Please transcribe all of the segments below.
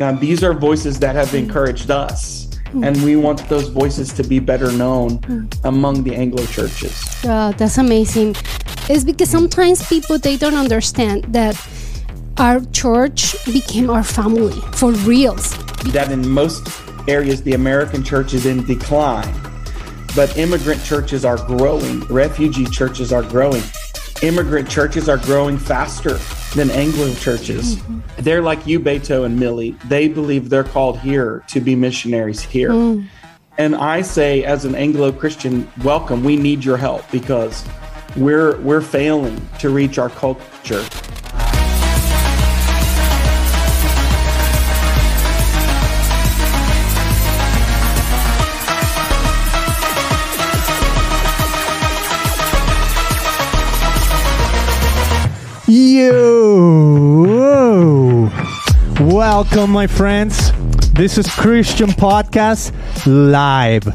Um, these are voices that have encouraged us, and we want those voices to be better known among the Anglo churches. Oh, that's amazing. It's because sometimes people they don't understand that our church became our family for reals. That in most areas, the American church is in decline, but immigrant churches are growing, refugee churches are growing. Immigrant churches are growing faster than Anglo churches. Mm-hmm. They're like you, Beto and Millie. They believe they're called here to be missionaries here. Mm. And I say, as an Anglo Christian, welcome. We need your help because we're we're failing to reach our culture. Welcome, my friends. This is Christian Podcast Live,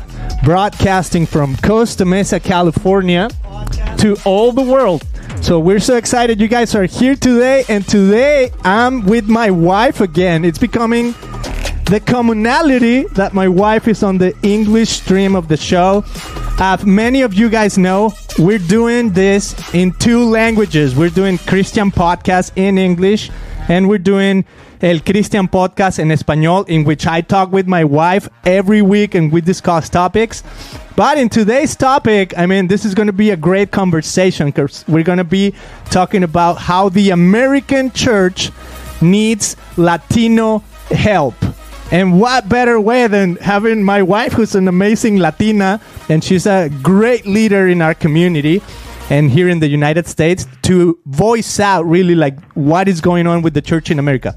broadcasting from Costa Mesa, California to all the world. So we're so excited you guys are here today, and today I'm with my wife again. It's becoming the commonality that my wife is on the English stream of the show. As many of you guys know we're doing this in two languages. We're doing Christian podcast in English, and we're doing El Christian podcast in español, in which I talk with my wife every week and we discuss topics. But in today's topic, I mean, this is going to be a great conversation because we're going to be talking about how the American church needs Latino help. And what better way than having my wife, who's an amazing Latina, and she's a great leader in our community and here in the United States to voice out really like what is going on with the church in America.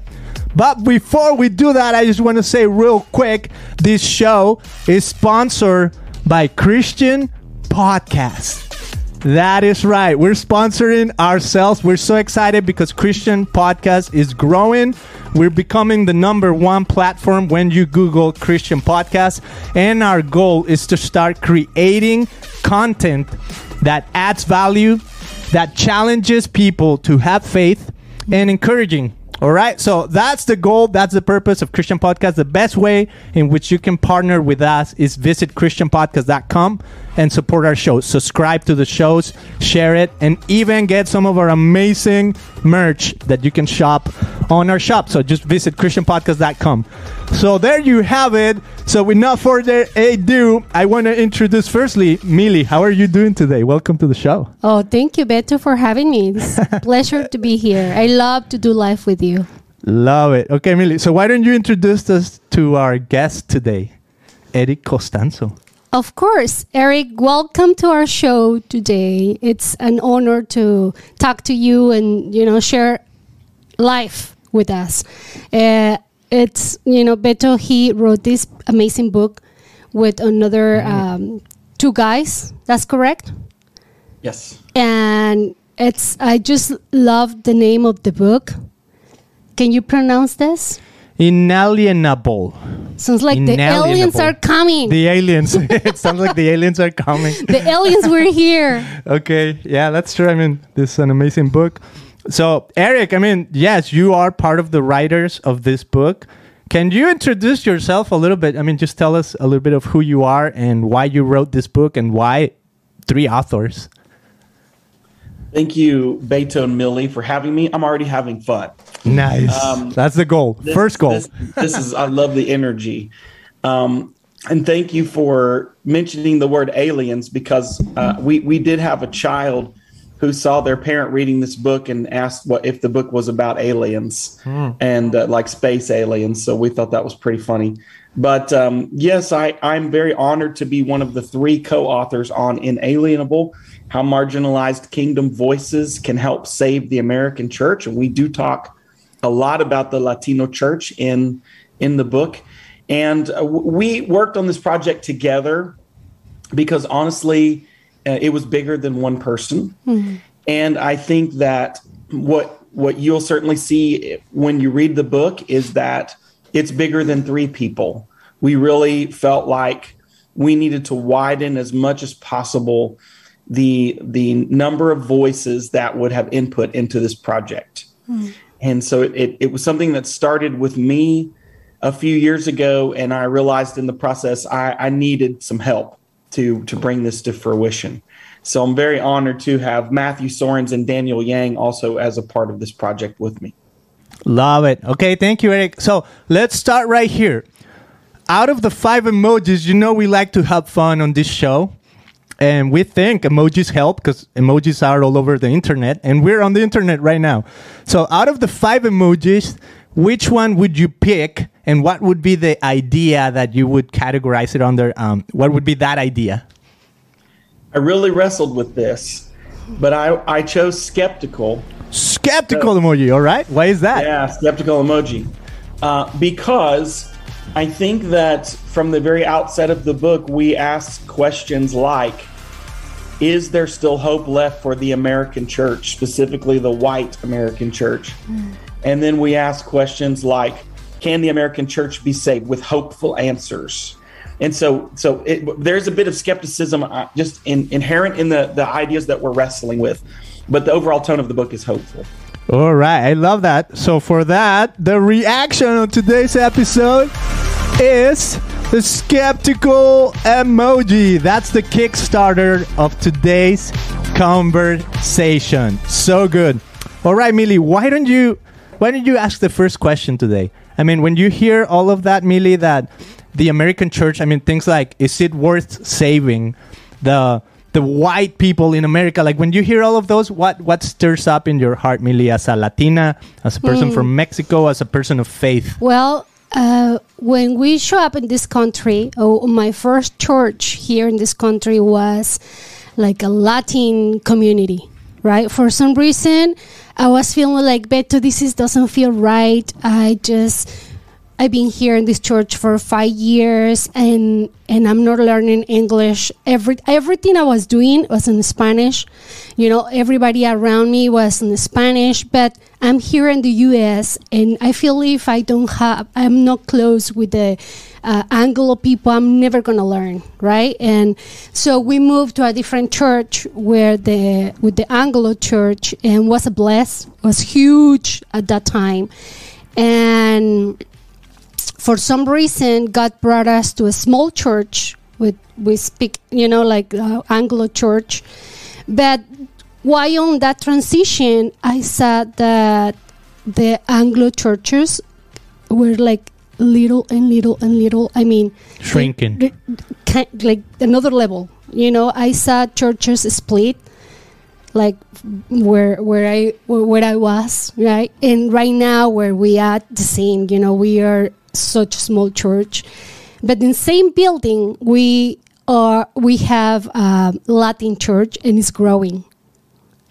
But before we do that, I just want to say real quick this show is sponsored by Christian Podcast. That is right. We're sponsoring ourselves. We're so excited because Christian Podcast is growing. We're becoming the number one platform when you Google Christian Podcast. And our goal is to start creating content that adds value, that challenges people to have faith, and encouraging. All right. So that's the goal. That's the purpose of Christian Podcast. The best way in which you can partner with us is visit ChristianPodcast.com and support our shows. Subscribe to the shows, share it, and even get some of our amazing merch that you can shop on our shop. So just visit ChristianPodcast.com. So there you have it. So without further ado, I want to introduce firstly, Millie. How are you doing today? Welcome to the show. Oh, thank you, Beto, for having me. It's a pleasure to be here. I love to do life with you. Love it. Okay, Millie. So why don't you introduce us to our guest today, Eric Costanzo? Of course, Eric, welcome to our show today. It's an honor to talk to you and, you know, share life with us. Uh, it's, you know, Beto, he wrote this amazing book with another um, two guys. That's correct? Yes. And it's, I just love the name of the book. Can you pronounce this? Inalienable. Sounds like the aliens are coming. The aliens. it sounds like the aliens are coming. the aliens were here. Okay, yeah, that's true. I mean, this is an amazing book. So, Eric, I mean, yes, you are part of the writers of this book. Can you introduce yourself a little bit? I mean, just tell us a little bit of who you are and why you wrote this book and why three authors. Thank you, Beto and Millie, for having me. I'm already having fun. Nice. Um, That's the goal. This- First goal. This, this is I love the energy, um, and thank you for mentioning the word aliens because uh, we we did have a child who saw their parent reading this book and asked what if the book was about aliens and uh, like space aliens. So we thought that was pretty funny. But um, yes, I, I'm very honored to be one of the three co authors on Inalienable How Marginalized Kingdom Voices Can Help Save the American Church. And we do talk a lot about the Latino church in, in the book. And uh, we worked on this project together because honestly, uh, it was bigger than one person. And I think that what what you'll certainly see when you read the book is that it's bigger than three people. We really felt like we needed to widen as much as possible the the number of voices that would have input into this project. Hmm. And so it, it, it was something that started with me a few years ago, and I realized in the process I, I needed some help to to bring this to fruition. So I'm very honored to have Matthew Soerens and Daniel Yang also as a part of this project with me. Love it. Okay, thank you, Eric. So let's start right here. Out of the five emojis, you know we like to have fun on this show. And we think emojis help because emojis are all over the internet, and we're on the internet right now. So, out of the five emojis, which one would you pick, and what would be the idea that you would categorize it under? Um, what would be that idea? I really wrestled with this, but I, I chose skeptical. Skeptical emoji, all right. Why is that? Yeah, skeptical emoji. Uh, because I think that from the very outset of the book, we ask questions like Is there still hope left for the American church, specifically the white American church? Mm. And then we ask questions like Can the American church be saved with hopeful answers? And so, so it, there's a bit of skepticism uh, just in, inherent in the, the ideas that we're wrestling with, but the overall tone of the book is hopeful. All right, I love that. So for that, the reaction on today's episode is the skeptical emoji. That's the Kickstarter of today's conversation. So good. All right, Millie, why don't you why don't you ask the first question today? I mean, when you hear all of that, Millie, that the American church, I mean, things like, is it worth saving? The the white people in America. Like when you hear all of those, what what stirs up in your heart, Millie, as a Latina, as a person mm. from Mexico, as a person of faith? Well, uh, when we show up in this country, oh, my first church here in this country was like a Latin community, right? For some reason, I was feeling like, Beto, this is, doesn't feel right. I just I've been here in this church for five years, and and I'm not learning English. Every everything I was doing was in Spanish. You know, everybody around me was in Spanish, but I'm here in the U.S. and I feel if I don't have, I'm not close with the uh, Anglo people, I'm never gonna learn, right? And so we moved to a different church where the with the Anglo church and was a bless was huge at that time, and for some reason, God brought us to a small church. With we speak, you know, like uh, Anglo church. But while on that transition, I saw that the Anglo churches were like little and little and little. I mean, shrinking, they, like another level. You know, I saw churches split, like where where I where I was, right? And right now, where we are, the same. You know, we are such a small church. But in the same building, we are we have a Latin church, and it's growing,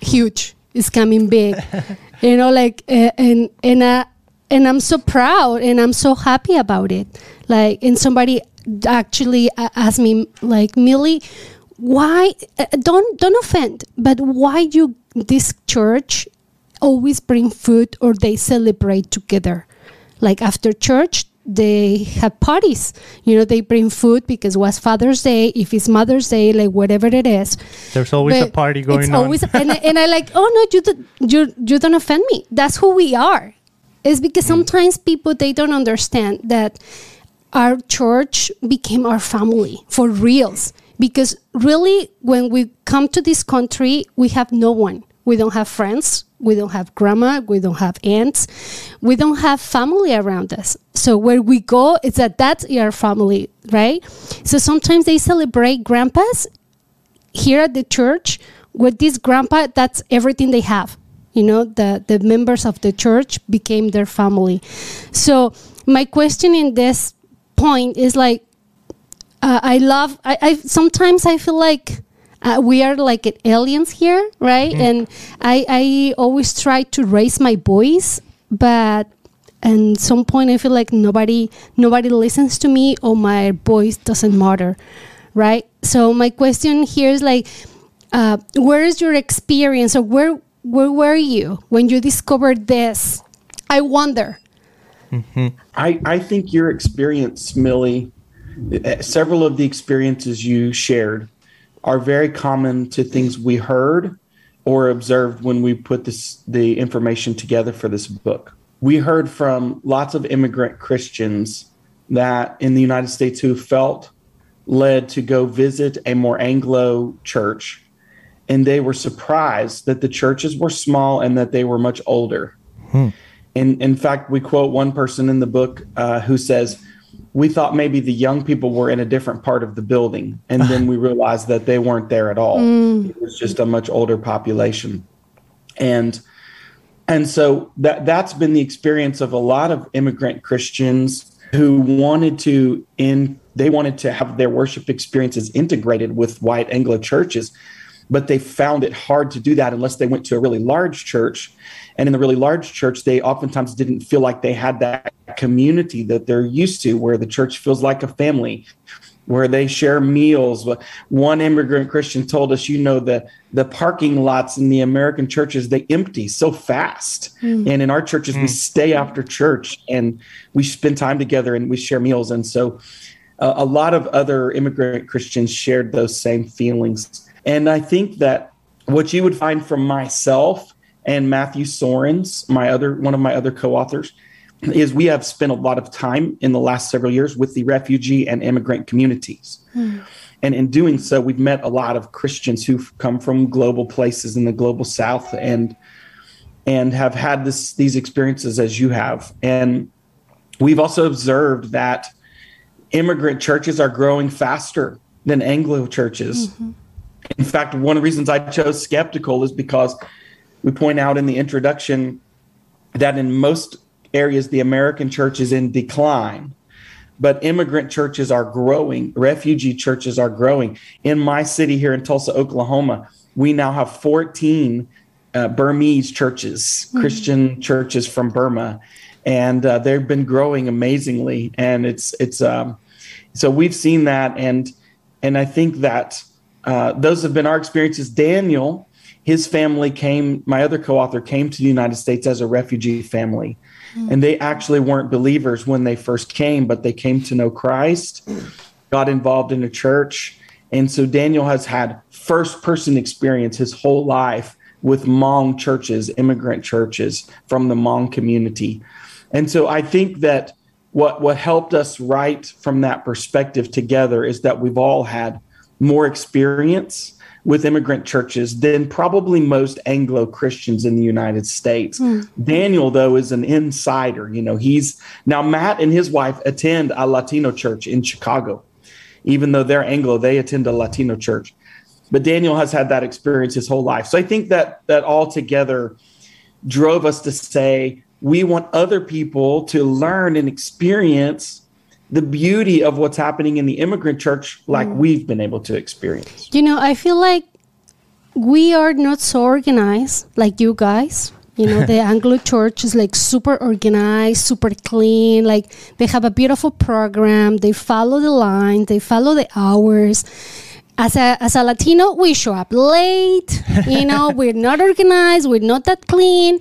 huge. It's coming big, you know. Like uh, and and uh, and I'm so proud, and I'm so happy about it. Like, and somebody actually asked me, like, Millie, why? Uh, don't don't offend, but why you this church always bring food or they celebrate together? like after church they have parties. You know they bring food because it was father's day. If it's mother's day like whatever it is. There's always but a party going it's on. always and, and i like oh no you don't you, you don't offend me. That's who we are. It's because mm. sometimes people they don't understand that our church became our family for reals. Because really when we come to this country we have no one. We don't have friends we don't have grandma, we don't have aunts, we don't have family around us. So where we go, it's that that's our family, right? So sometimes they celebrate grandpas here at the church. With this grandpa, that's everything they have. You know, the the members of the church became their family. So my question in this point is like, uh, I love. I, I sometimes I feel like uh, we are like aliens here, right? Mm-hmm. And I, I always try to raise my voice, but at some point I feel like nobody nobody listens to me or my voice doesn't matter, right? So my question here is like, uh, where is your experience, or where where were you when you discovered this? I wonder. Mm-hmm. I I think your experience, Millie, eh, several of the experiences you shared are very common to things we heard or observed when we put this the information together for this book. we heard from lots of immigrant Christians that in the United States who felt led to go visit a more Anglo church. And they were surprised that the churches were small and that they were much older. Hmm. And in fact, we quote one person in the book uh, who says, We thought maybe the young people were in a different part of the building. And then we realized that they weren't there at all. Mm. It was just a much older population. And and so that that's been the experience of a lot of immigrant Christians who wanted to in they wanted to have their worship experiences integrated with white Anglo churches, but they found it hard to do that unless they went to a really large church. And in the really large church, they oftentimes didn't feel like they had that community that they're used to, where the church feels like a family, where they share meals. But one immigrant Christian told us, you know, the the parking lots in the American churches they empty so fast, mm. and in our churches mm. we stay after church and we spend time together and we share meals. And so, uh, a lot of other immigrant Christians shared those same feelings. And I think that what you would find from myself and Matthew Soerens, my other one of my other co-authors is we have spent a lot of time in the last several years with the refugee and immigrant communities. Mm. And in doing so, we've met a lot of Christians who've come from global places in the global south and and have had this these experiences as you have. And we've also observed that immigrant churches are growing faster than Anglo churches. Mm-hmm. In fact, one of the reasons I chose skeptical is because we point out in the introduction that in most areas, the American church is in decline, but immigrant churches are growing, refugee churches are growing. In my city here in Tulsa, Oklahoma, we now have 14 uh, Burmese churches, mm-hmm. Christian churches from Burma, and uh, they've been growing amazingly. And it's it's um, so we've seen that, and and I think that uh, those have been our experiences. Daniel, his family came. My other co-author came to the United States as a refugee family, Mm. And they actually weren't believers when they first came, but they came to know Christ, got involved in a church. And so Daniel has had first person experience his whole life with Hmong churches, immigrant churches from the Hmong community. And so I think that what what helped us write from that perspective together is that we've all had more experience with immigrant churches than probably most Anglo Christians in the United States. Mm. Daniel, though, is an insider. You know, he's now Matt and his wife attend a Latino church in Chicago. Even though they're Anglo, they attend a Latino church. But Daniel has had that experience his whole life. So I think that that all together drove us to say we want other people to learn and experience the beauty of what's happening in the immigrant church like mm. we've been able to experience. You know, I feel like we are not so organized like you guys. You know, the Anglo church is like super organized, super clean. Like they have a beautiful program. They follow the line. They follow the hours. As a as a Latino, we show up late. You know, we're not organized. We're not that clean,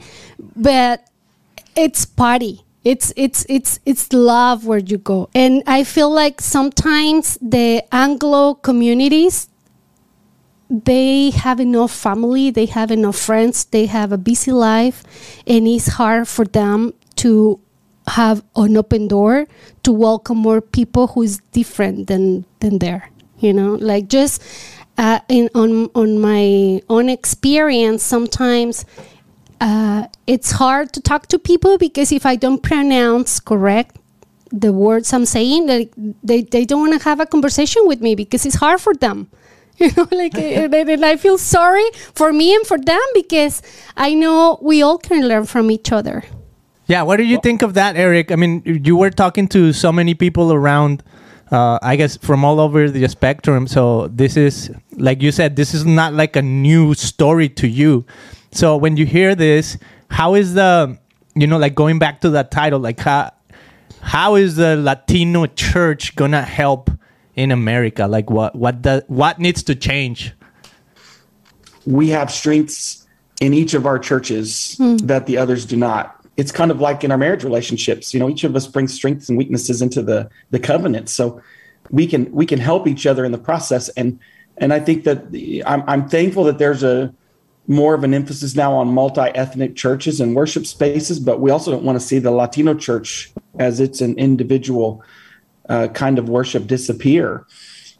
but it's party it's it's it's it's love where you go. And i feel like sometimes the anglo communities they have enough family they have enough friends they have a busy life and it's hard for them to have an open door to welcome more people who is different than than there you know? Like just uh, in on on my own experience sometimes uh, it's hard to talk to people because if I don't pronounce correct the words I'm saying, like they, they don't want to have a conversation with me because it's hard for them. You know, like and I feel sorry for me and for them because I know we all can learn from each other. Yeah, what do you think of that, Eric? I mean, you were talking to so many people around. Uh, I guess from all over the spectrum. So this is, like you said, this is not like a new story to you. So when you hear this, how is the you know like going back to that title like how how is the Latino church gonna help in America? Like what what the what needs to change? We have strengths in each of our churches mm. that the others do not. It's kind of like in our marriage relationships. You know, each of us brings strengths and weaknesses into the the covenant. So we can we can help each other in the process. And and I think that the, I'm I'm thankful that there's a more of an emphasis now on multi-ethnic churches and worship spaces, but we also don't want to see the Latino church as it's an individual uh, kind of worship disappear.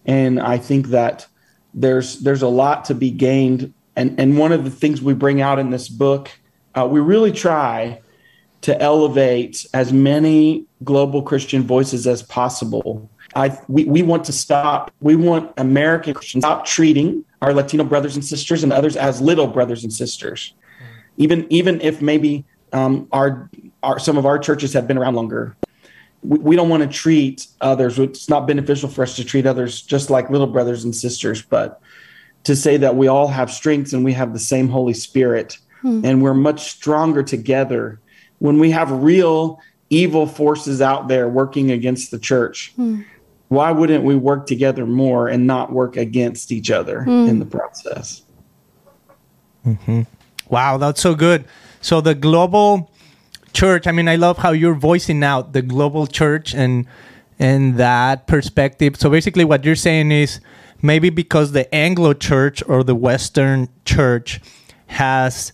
And I think that there's there's a lot to be gained. And and one of the things we bring out in this book, uh, we really try to elevate as many global Christian voices as possible. I we, we want to stop. We want American Christians stop treating our Latino brothers and sisters and others as little brothers and sisters, even even if maybe um, our our some of our churches have been around longer. We, we don't want to treat others. It's not beneficial for us to treat others just like little brothers and sisters, but to say that we all have strengths and we have the same Holy Spirit hmm. and we're much stronger together when we have real evil forces out there working against the church. Hmm why wouldn't we work together more and not work against each other mm. in the process? Mm-hmm. Wow, that's so good. So the global church. I mean, I love how you're voicing out the global church and and that perspective. So basically, what you're saying is maybe because the Anglo church or the Western church has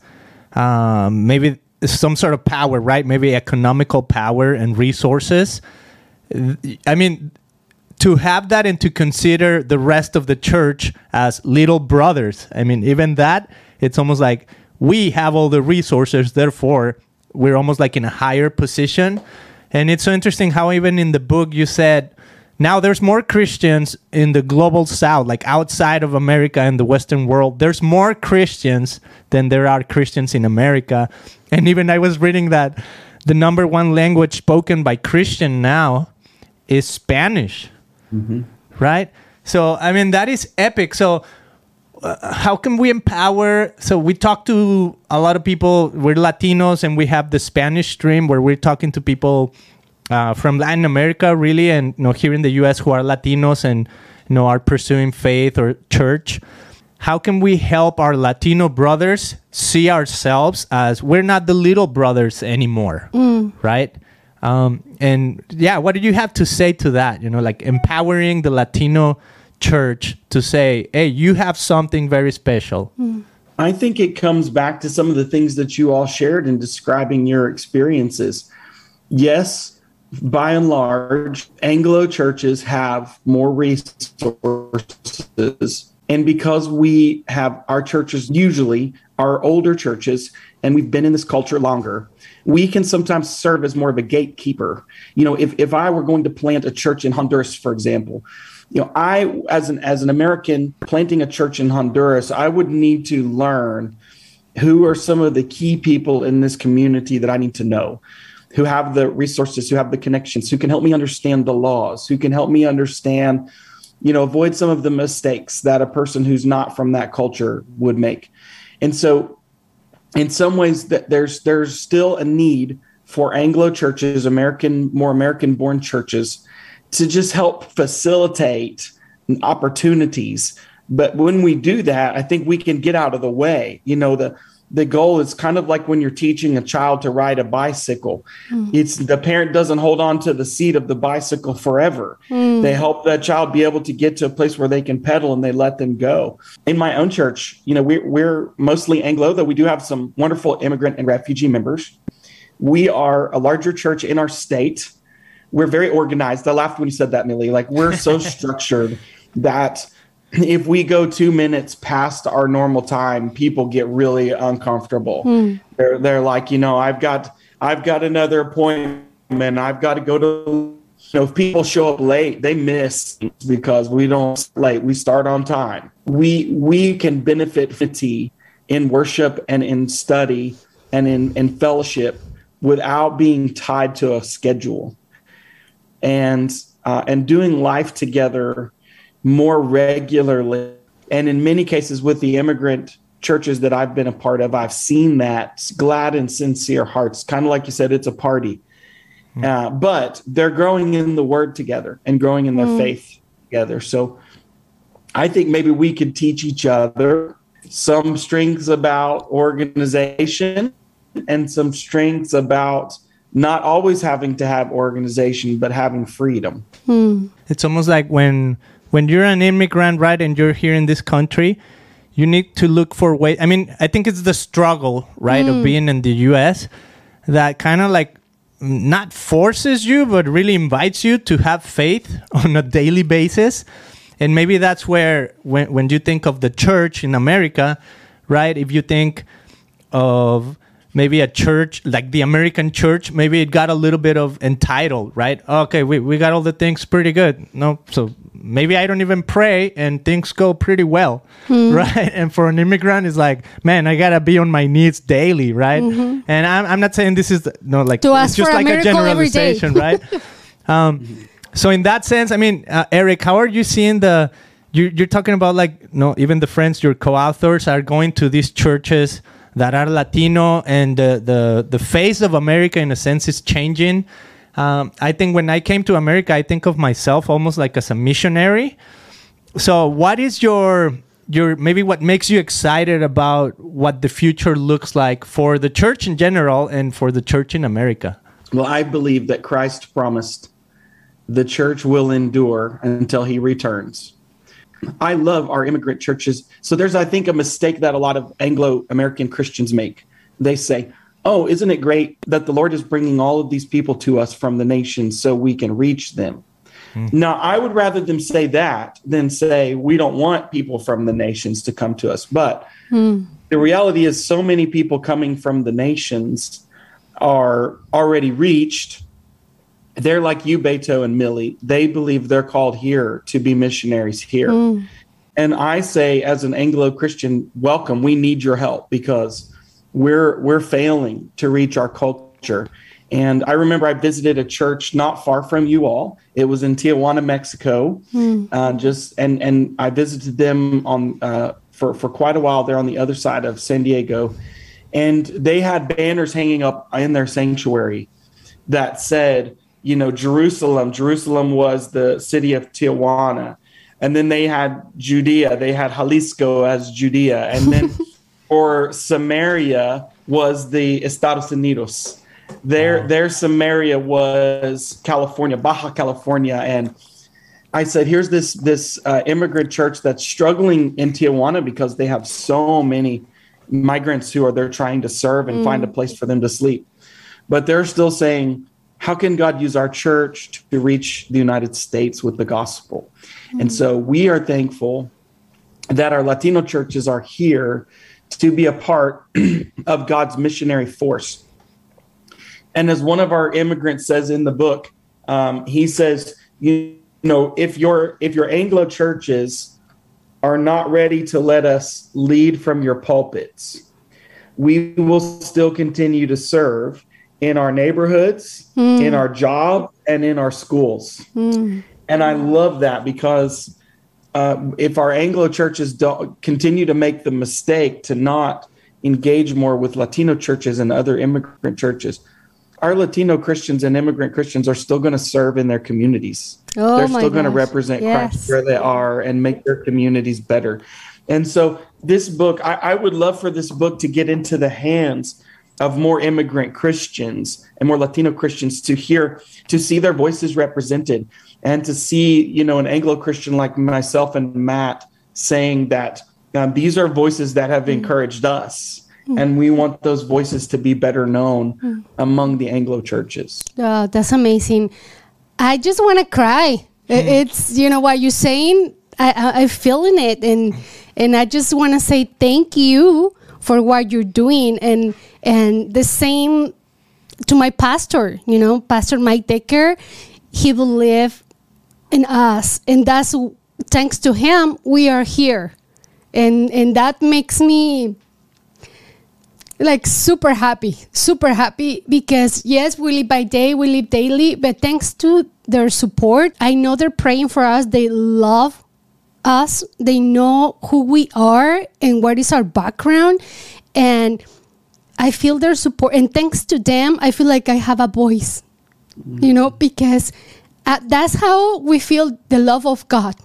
um, maybe some sort of power, right? Maybe economical power and resources. I mean, to have that and to consider the rest of the church as little brothers. I mean, even that, it's almost like we have all the resources, therefore, we're almost like in a higher position. And it's so interesting how, even in the book, you said, now there's more Christians in the global south, like outside of America and the Western world. There's more Christians than there are Christians in America. And even I was reading that the number one language spoken by Christian now is Spanish mm-hmm. right? So I mean that is epic. So uh, how can we empower? So we talk to a lot of people. We're Latinos, and we have the Spanish stream where we're talking to people uh, from Latin America, really, and you know here in the U.S. who are Latinos and you know are pursuing faith or church. How can we help our Latino brothers see ourselves as we're not the little brothers anymore, mm. right? Um, and yeah, what do you have to say to that? You know, like empowering the Latino church to say, hey, you have something very special. I think it comes back to some of the things that you all shared in describing your experiences. Yes, by and large, Anglo churches have more resources. And because we have our churches usually are older churches and we've been in this culture longer, we can sometimes serve as more of a gatekeeper. You know, if, if I were going to plant a church in Honduras, for example, you know, I as an as an American planting a church in Honduras, I would need to learn who are some of the key people in this community that I need to know, who have the resources, who have the connections, who can help me understand the laws, who can help me understand, you know, avoid some of the mistakes that a person who's not from that culture would make. And so in some ways that there's there's still a need for Anglo churches, American more American born churches, to just help facilitate opportunities. But when we do that, I think we can get out of the way. You know, the the goal is kind of like when you're teaching a child to ride a bicycle. Mm. It's the parent doesn't hold on to the seat of the bicycle forever. Mm. They help that child be able to get to a place where they can pedal and they let them go. In my own church, you know, we're, we're mostly Anglo, though we do have some wonderful immigrant and refugee members. We are a larger church in our state. We're very organized. I laughed when you said that, Millie. Like we're so structured that if we go two minutes past our normal time, people get really uncomfortable. Mm. They're they're like, you know, I've got I've got another appointment. I've got to go to. You know, if people show up late, they miss because we don't late. We start on time. We we can benefit fatigue in worship and in study and in, in fellowship without being tied to a schedule and uh, and doing life together more regularly. And in many cases, with the immigrant churches that I've been a part of, I've seen that glad and sincere hearts. Kind of like you said, it's a party. Mm. Uh, but they're growing in the word together and growing in their mm. faith together. So I think maybe we could teach each other some strengths about organization and some strengths about not always having to have organization, but having freedom. Mm. It's almost like when when you're an immigrant, right, and you're here in this country, you need to look for ways. I mean, I think it's the struggle, right, of mm. being in the U.S. that kind of like not forces you, but really invites you to have faith on a daily basis. And maybe that's where, when, when you think of the church in America, right, if you think of maybe a church like the American church, maybe it got a little bit of entitled, right? Okay, we, we got all the things pretty good. No, so maybe I don't even pray and things go pretty well, right? And for an immigrant, it's like, man, I gotta be on my knees daily, right? And I'm, I'm not saying this is no like To it's just a like a miracle every day. generalization, right? um, so in that sense, I mean, uh, Eric, how are you seeing the? You're, you're talking about like no, even the friends, your co-authors are going to these churches that are Latino, and the the the face of America in a sense is changing. Um, I think when I came to America, I think of myself almost like as a missionary. So, what is your your maybe what makes you excited about what the future looks like for the church in general and for the church in America? Well, I believe that Christ promised the church will endure until he returns. I love our immigrant churches. So there's, I think, a mistake that a lot of Anglo American Christians make. They say, Oh, isn't it great that the Lord is bringing all of these people to us from the nations so we can reach them? Hmm. Now, I would rather them say that than say, We don't want people from the nations to come to us. But hmm. the reality is, so many people coming from the nations are already reached they're like you, Beto and Millie. They believe they're called here to be missionaries here. And I say, as an Anglo Christian, welcome. We need your help because we're we're failing to reach our culture. And I remember I visited a church not far from you all. It was in Tijuana, Mexico. Uh, just and and I visited them on uh, for for quite a while They're on the other side of San Diego, and they had banners hanging up in their sanctuary that said, you know, Jerusalem. Jerusalem was the city of Tijuana. And then they had Judea. They had Jalisco as Judea. And then for Samaria was the Estados Unidos. Their their Samaria was California, Baja California. And I said, here's this this uh, immigrant church that's struggling in Tijuana because they have so many migrants who are there trying to serve and find a place for them to sleep. But they're still saying, how can God use our church to reach the United States with the gospel? And so we are thankful that our Latino churches are here to be a part of God's missionary force. And as one of our immigrants says in the book, um, he says, you know, if your if your Anglo churches are not ready to let us lead from your pulpits, we will still continue to serve in our neighborhoods, in our job, and in our schools. And I love that because uh, if our Anglo churches don't continue to make the mistake to not engage more with Latino churches and other immigrant churches, our Latino Christians and immigrant Christians are still going to serve in their communities. Oh, They're still going to represent Yes. Christ where they are and make their communities better. And so, this book, I, I would love for this book to get into the hands of more immigrant Christians and more Latino Christians to hear, to see their voices represented, and to see, you know, an Anglo Christian like myself and Matt saying that um, these are voices that have mm-hmm. encouraged us. Mm-hmm. And we want those voices to be better known mm-hmm. among the Anglo churches. Oh, that's amazing. I just want to cry. Mm. It's you know what you're saying. I, I I'm feeling it, and and I just want to say thank you for what you're doing, and and the same to my pastor. You know, Pastor Mike Decker. He believed in us, and that's thanks to him we are here, and and that makes me like super happy, super happy because yes, we live by day, we live daily, but thanks to their support, I know they're praying for us. They love us. They know who we are and what is our background, and I feel their support. And thanks to them, I feel like I have a voice, you know, because uh, that's how we feel the love of God.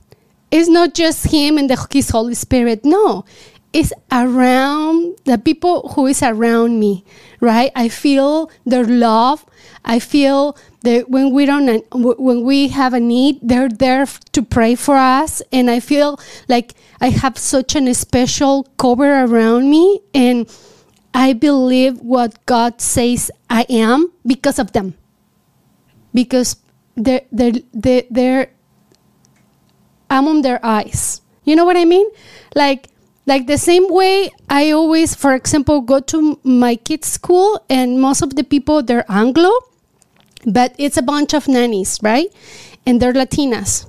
It's not just Him and the, His Holy Spirit. No, it's around the people who is around me, right? I feel their love. I feel They, when we don't when we have a need they're there to pray for us. And i feel like i have such an special cover around me. And i believe what god says i am because of them. Because they're they're they're, they're i'm on their eyes. You know what i mean? Like like the same way i always for example go to my kids school and most of the people they're anglo but it's a bunch of nannies, right? And they're Latinas.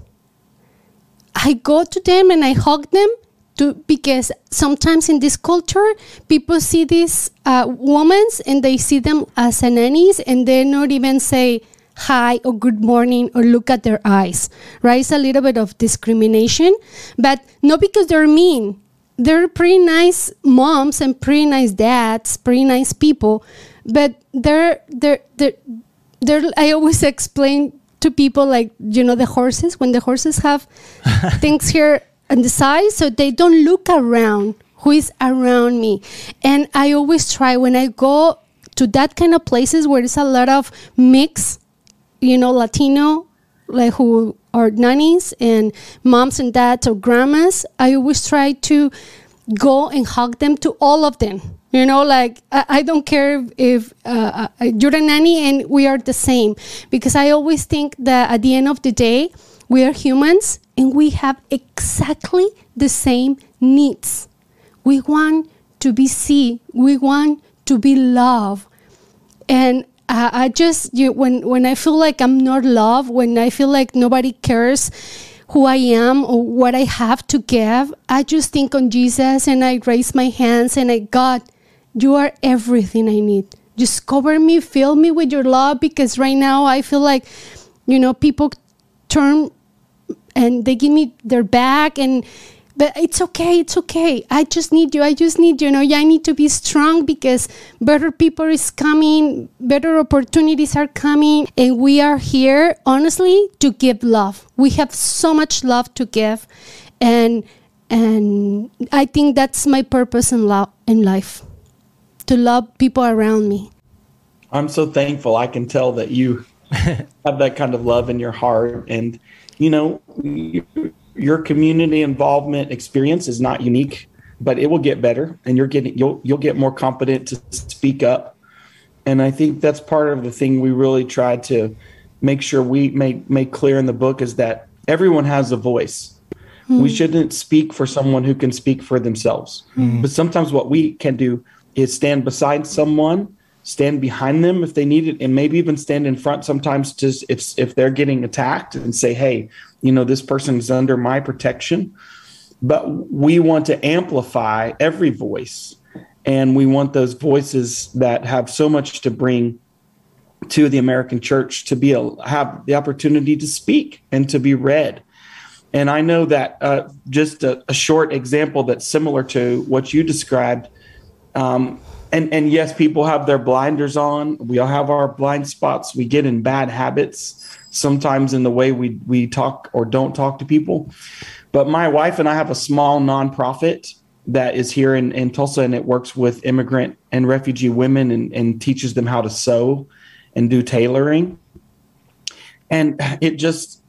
I go to them and I hug them to, because sometimes in this culture, people see these uh, women and they see them as nannies and they not even say hi or good morning or look at their eyes, right? It's a little bit of discrimination, but not because they're mean. They're pretty nice moms and pretty nice dads, pretty nice people, but they're they're they're there I always explain to people like you know the horses when the horses have things here on the side so they don't look around who is around me. And I always try when I go to that kind of places where there's a lot of mix you know Latino like who are nannies and moms and dads or grandmas I always try to go and hug them to all of them you know, like I, I don't care if uh, uh, you're a nanny and we are the same, because I always think that at the end of the day, we are humans and we have exactly the same needs. We want to be seen. We want to be loved, and uh, I just you, when when I feel like I'm not loved, when I feel like nobody cares who I am or what I have to give, I just think on Jesus and I raise my hands and I God you are everything I need. Just cover me, fill me with your love because right now I feel like, you know, people turn and they give me their back and but it's okay it's okay i just need you i just need you know yeah, i need to be strong because better people is coming better opportunities are coming and we are here honestly to give love we have so much love to give and and i think that's my purpose in love in life to love people around me. I'm so thankful. I can tell that you have that kind of love in your heart. And, you know, your community involvement experience is not unique, but it will get better and you're getting, you'll, you'll get more competent to speak up. And I think that's part of the thing we really try to make sure we make, make clear in the book is that everyone has a voice. Mm. We shouldn't speak for someone who can speak for themselves. Mm. But sometimes what we can do is stand beside someone, stand behind them if they need it, and maybe even stand in front sometimes just if if they're getting attacked and say, hey, you know, this person is under my protection. But we want to amplify every voice. And we want those voices that have so much to bring to the American church to be have the opportunity to speak and to be read. And I know that uh, just a, a, short example that's similar to what you described um, and and yes, people have their blinders on. We all have our blind spots. We get in bad habits sometimes in the way we we talk or don't talk to people. But my wife and I have a small nonprofit that is here in, in Tulsa and it works with immigrant and refugee women and, and teaches them how to sew and do tailoring. And it just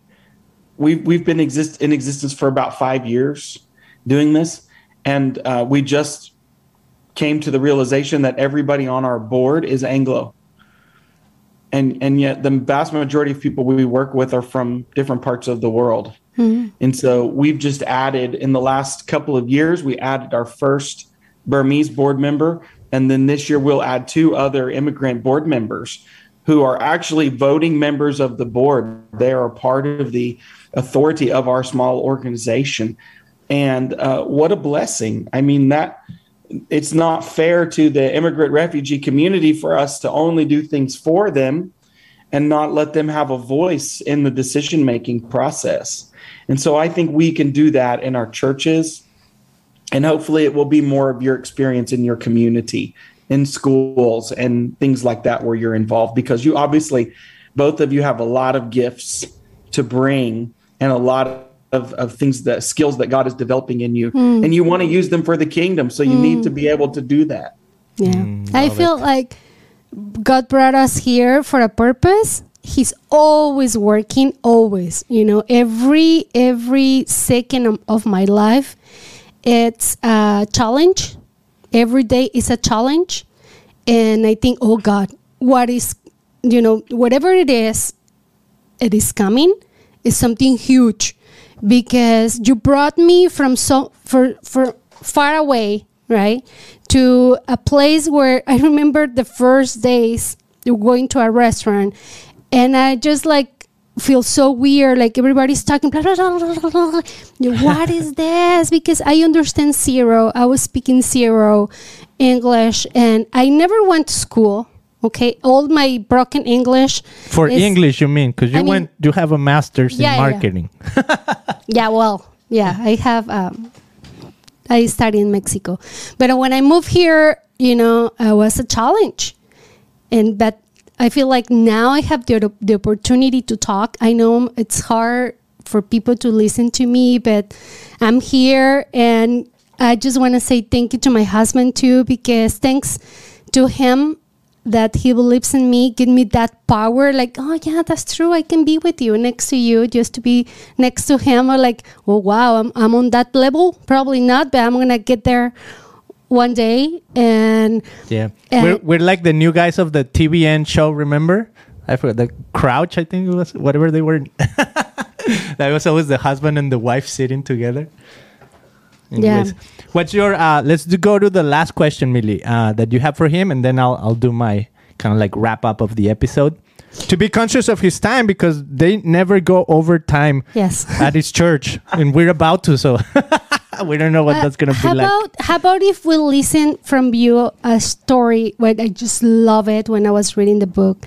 we've we've been exist in existence for about five years doing this. And uh, we just came to the realization that everybody on our board is Anglo. And and yet the vast majority of people we work with are from different parts of the world. Mm-hmm. And so we've just added in the last couple of years, we added our first Burmese board member. And then this year we'll add two other immigrant board members who are actually voting members of the board. They are part of the authority of our small organization. And uh, what a blessing. I mean, that it's not fair to the immigrant refugee community for us to only do things for them and not let them have a voice in the decision making process. And so I think we can do that in our churches. And hopefully it will be more of your experience in your community, in schools, and things like that where you're involved because you obviously, both of you have a lot of gifts to bring and a lot of of, of things that skills that God is developing in you mm. and you want to use them for the kingdom. So you mm. need to be able to do that. Yeah. Mm, I feel it. like God brought us here for a purpose he's always working always you know every every second of- of my life it's a challenge every day is a challenge and i think oh god what is you know whatever it is it is coming is something huge because you brought me from so for for far away right to a place where i remember the first days going to a restaurant and i just like feel so weird like everybody's talking blah, blah, blah. What is this? Because i understand zero. I was speaking zero english and i never went to school okay all my broken english For is- English, you mean? Because you I mean- went, you have a master's Yeah, in yeah, yeah. marketing. Yeah, well, yeah, I have. Um, I studied in Mexico, but when I moved here, you know, it was a challenge, and but I feel like now I have the the opportunity to talk. I know it's hard for people to listen to me, but I'm here, and I just want to say thank you to my husband too, because thanks to him that he believes in me give me that power like oh yeah that's true i can be with you next to you just to be next to him or like oh wow i'm, I'm on that level probably not but i'm gonna get there one day and Yeah, And- we're we're like the new guys of the TBN show. Remember? I forgot the Crouch. I think it was whatever they were. that was always the husband and the wife sitting together. Yeah. What's your? uh Let's do, go to the last question, Millie, uh, that you have for him, and then I'll I'll do my kind of like wrap up of the episode. To be conscious of his time because they never go over time yes at his church, and we're about to. So we don't know what Uh, that's gonna be how like. about how about if we listen from you a story when I just love it when I was reading the book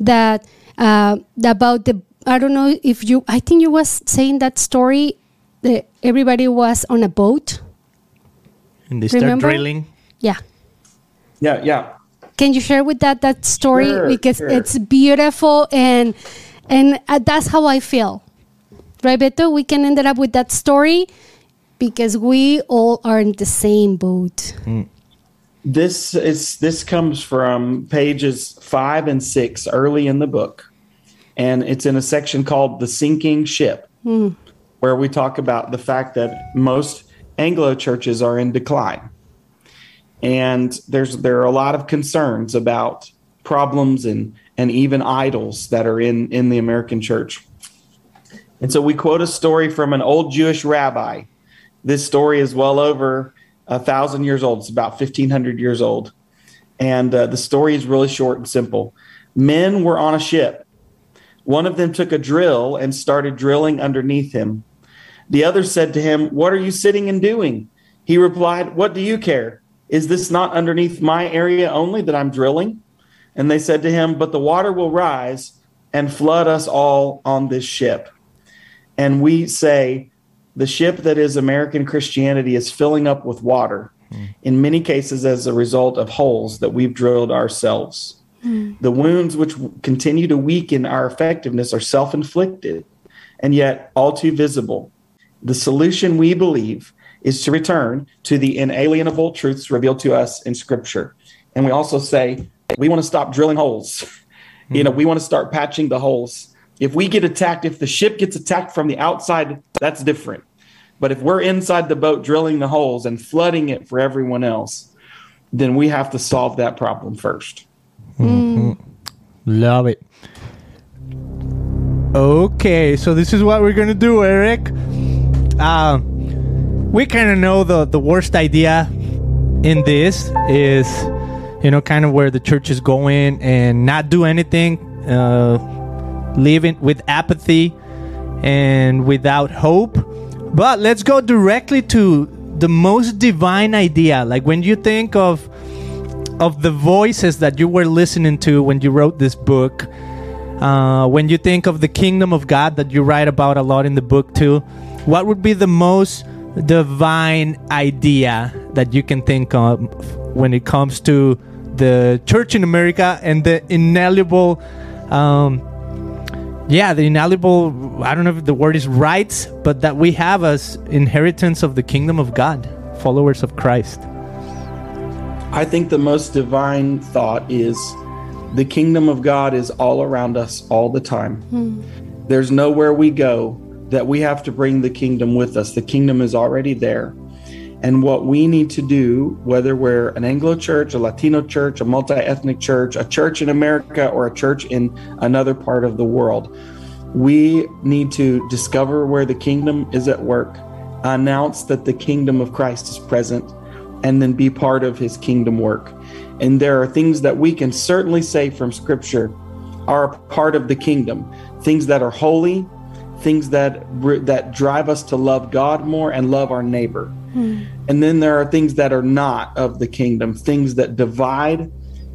that uh, about the I don't know if you I think you was saying that story that everybody was on a boat. And they start remember? drilling. yeah. Yeah, yeah. can you share with that that story? Sure, because sure. it's beautiful and and uh, that's how I feel. Right Beto? We can end up with that story because we all are in the same boat. This is this comes from pages five and six early in the book, and it's in a section called "The Sinking Ship," where we talk about the fact that most Anglo churches are in decline, and there's there are a lot of concerns about problems and and even idols that are in in the American church. And so we quote a story from an old Jewish rabbi. This story is well over a thousand years old. It's about 1500 years old. And uh, the story is really short and simple. Men were on a ship. One of them took a drill and started drilling underneath him. The other said to him, What are you sitting and doing? He replied, What do you care? Is this not underneath my area only that I'm drilling? And they said to him, But the water will rise and flood us all on this ship. And we say, the ship that is American Christianity is filling up with water, in many cases as a result of holes that we've drilled ourselves. Hmm. The wounds which continue to weaken our effectiveness are self inflicted and yet all too visible. The solution, we believe, is to return to the inalienable truths revealed to us in Scripture. And we also say we want to stop drilling holes. Hmm. You know, we want to start patching the holes. If we get attacked, if the ship gets attacked from the outside, that's different. But if we're inside the boat drilling the holes and flooding it for everyone else, then we have to solve that problem first. Mm-hmm. Love it. Okay, so this is what we're gonna do, Eric. Uh, we kind of know the the worst idea in this is, you know, kind of where the church is going and not do anything, uh, living with apathy and without hope. But let's go directly to the most divine idea. Like when you think of of the voices that you were listening to when you wrote this book, uh, when you think of the kingdom of God that you write about a lot in the book too, what would be the most divine idea that you can think of when it comes to the church in America and the inalienable, um, yeah, the inalienable, I don't know if the word is rights, but that we have as inheritance of the kingdom of God, followers of Christ. I think the most divine thought is The kingdom of God is all around us all the time. There's nowhere we go that we have to bring the kingdom with us. The kingdom is already there. And what we need to do, whether we're an Anglo church, a Latino church, a multi ethnic church, a church in America, or a church in another part of the world, we need to discover where the kingdom is at work, announce that the kingdom of Christ is present, and then be part of his kingdom work. And there are things that we can certainly say from scripture are a part of the kingdom, things that are holy, things that that drive us to love God more and love our neighbor. Hmm. And then there are things that are not of the kingdom, things that divide,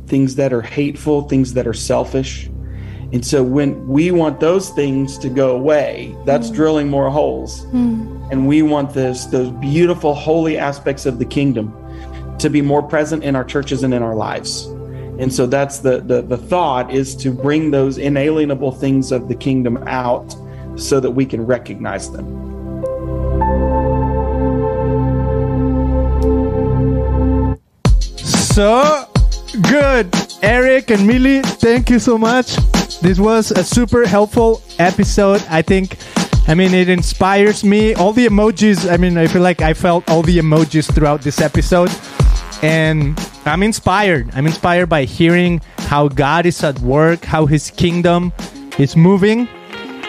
things that are hateful, things that are selfish. And so when we want those things to go away, that's hmm. drilling more holes. Hmm. And we want this those beautiful holy aspects of the kingdom to be more present in our churches and in our lives. And so that's the the, the thought is to bring those inalienable things of the kingdom out so that we can recognize them. So good. Eric and Millie, thank you so much. This was a super helpful episode. I think, I mean, it inspires me. All the emojis, I mean, I feel like I felt all the emojis throughout this episode. And I'm inspired. I'm inspired by hearing how God is at work, how his kingdom is moving.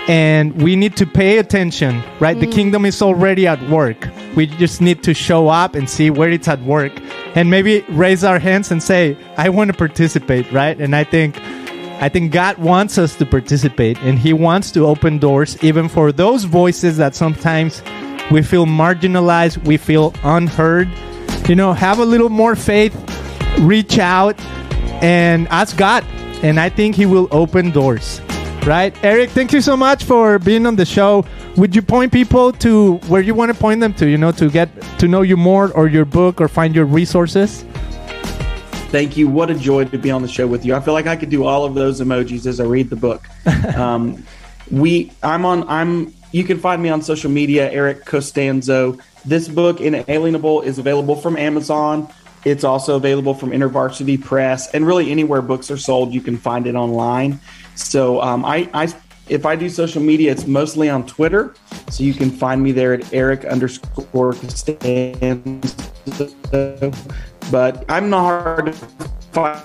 And we need to pay attention, right? The mm. kingdom is already at work. We just need to show up and see where it's at work and maybe raise our hands and say, I want to participate, right? And I think I think God wants us to participate and he wants to open doors even for those voices that sometimes we feel marginalized, we feel unheard. You know, have a little more faith, reach out and ask God and I think he will open doors. Right? Eric, thank you so much for being on the show. Would you point people to where you want to point them to, you know, to get to know you more or your book or find your resources? Thank you. What a joy to be on the show with you. I feel like I could do all of those emojis as I read the book. um, we, I'm on. I'm. You can find me on social media, Eric Costanzo. This book, Inalienable, is available from Amazon. It's also available from InterVarsity Press, and really anywhere books are sold, you can find it online. So um, I, I, if I do social media, it's mostly on Twitter. So you can find me there at Eric underscore Costanzo. But I'm not hard to find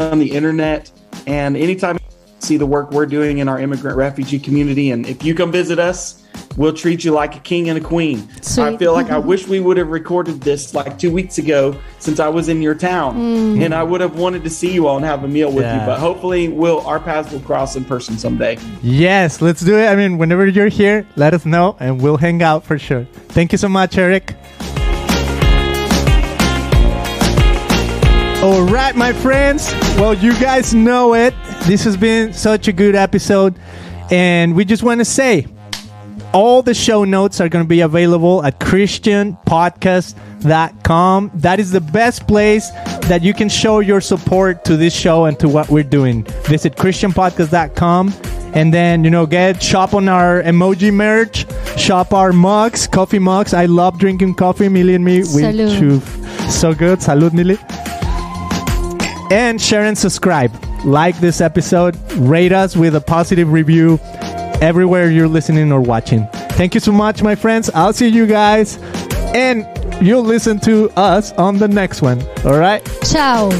on the internet. And anytime you see the work we're doing in our immigrant refugee community, and if you come visit us, we'll treat you like a king and a queen. I feel like I wish we would have recorded this like two weeks ago since I was in your town, mm. and I would have wanted to see you all and have a meal with Yeah. you. But hopefully, we'll our paths will cross in person someday. Yes, let's do it. I mean, whenever you're here, let us know and we'll hang out for sure. Thank you so much, Eric. All right, my friends. Well, you guys know it. This has been such a good episode. And we just want to say all the show notes are going to be available at christianpodcast.com. That is the best place that you can show your support to this show and to what we're doing. Visit christianpodcast.com and then, you know, get shop on our emoji merch, shop our mugs, coffee mugs. I love drinking coffee. Millie and me, we Salud. so good. Salud, Millie. And share and subscribe. Like this episode, rate us with a positive review everywhere you're listening or watching. Thank you so much, my friends. I'll see you guys. And you'll listen to us on the next one. All right? Ciao.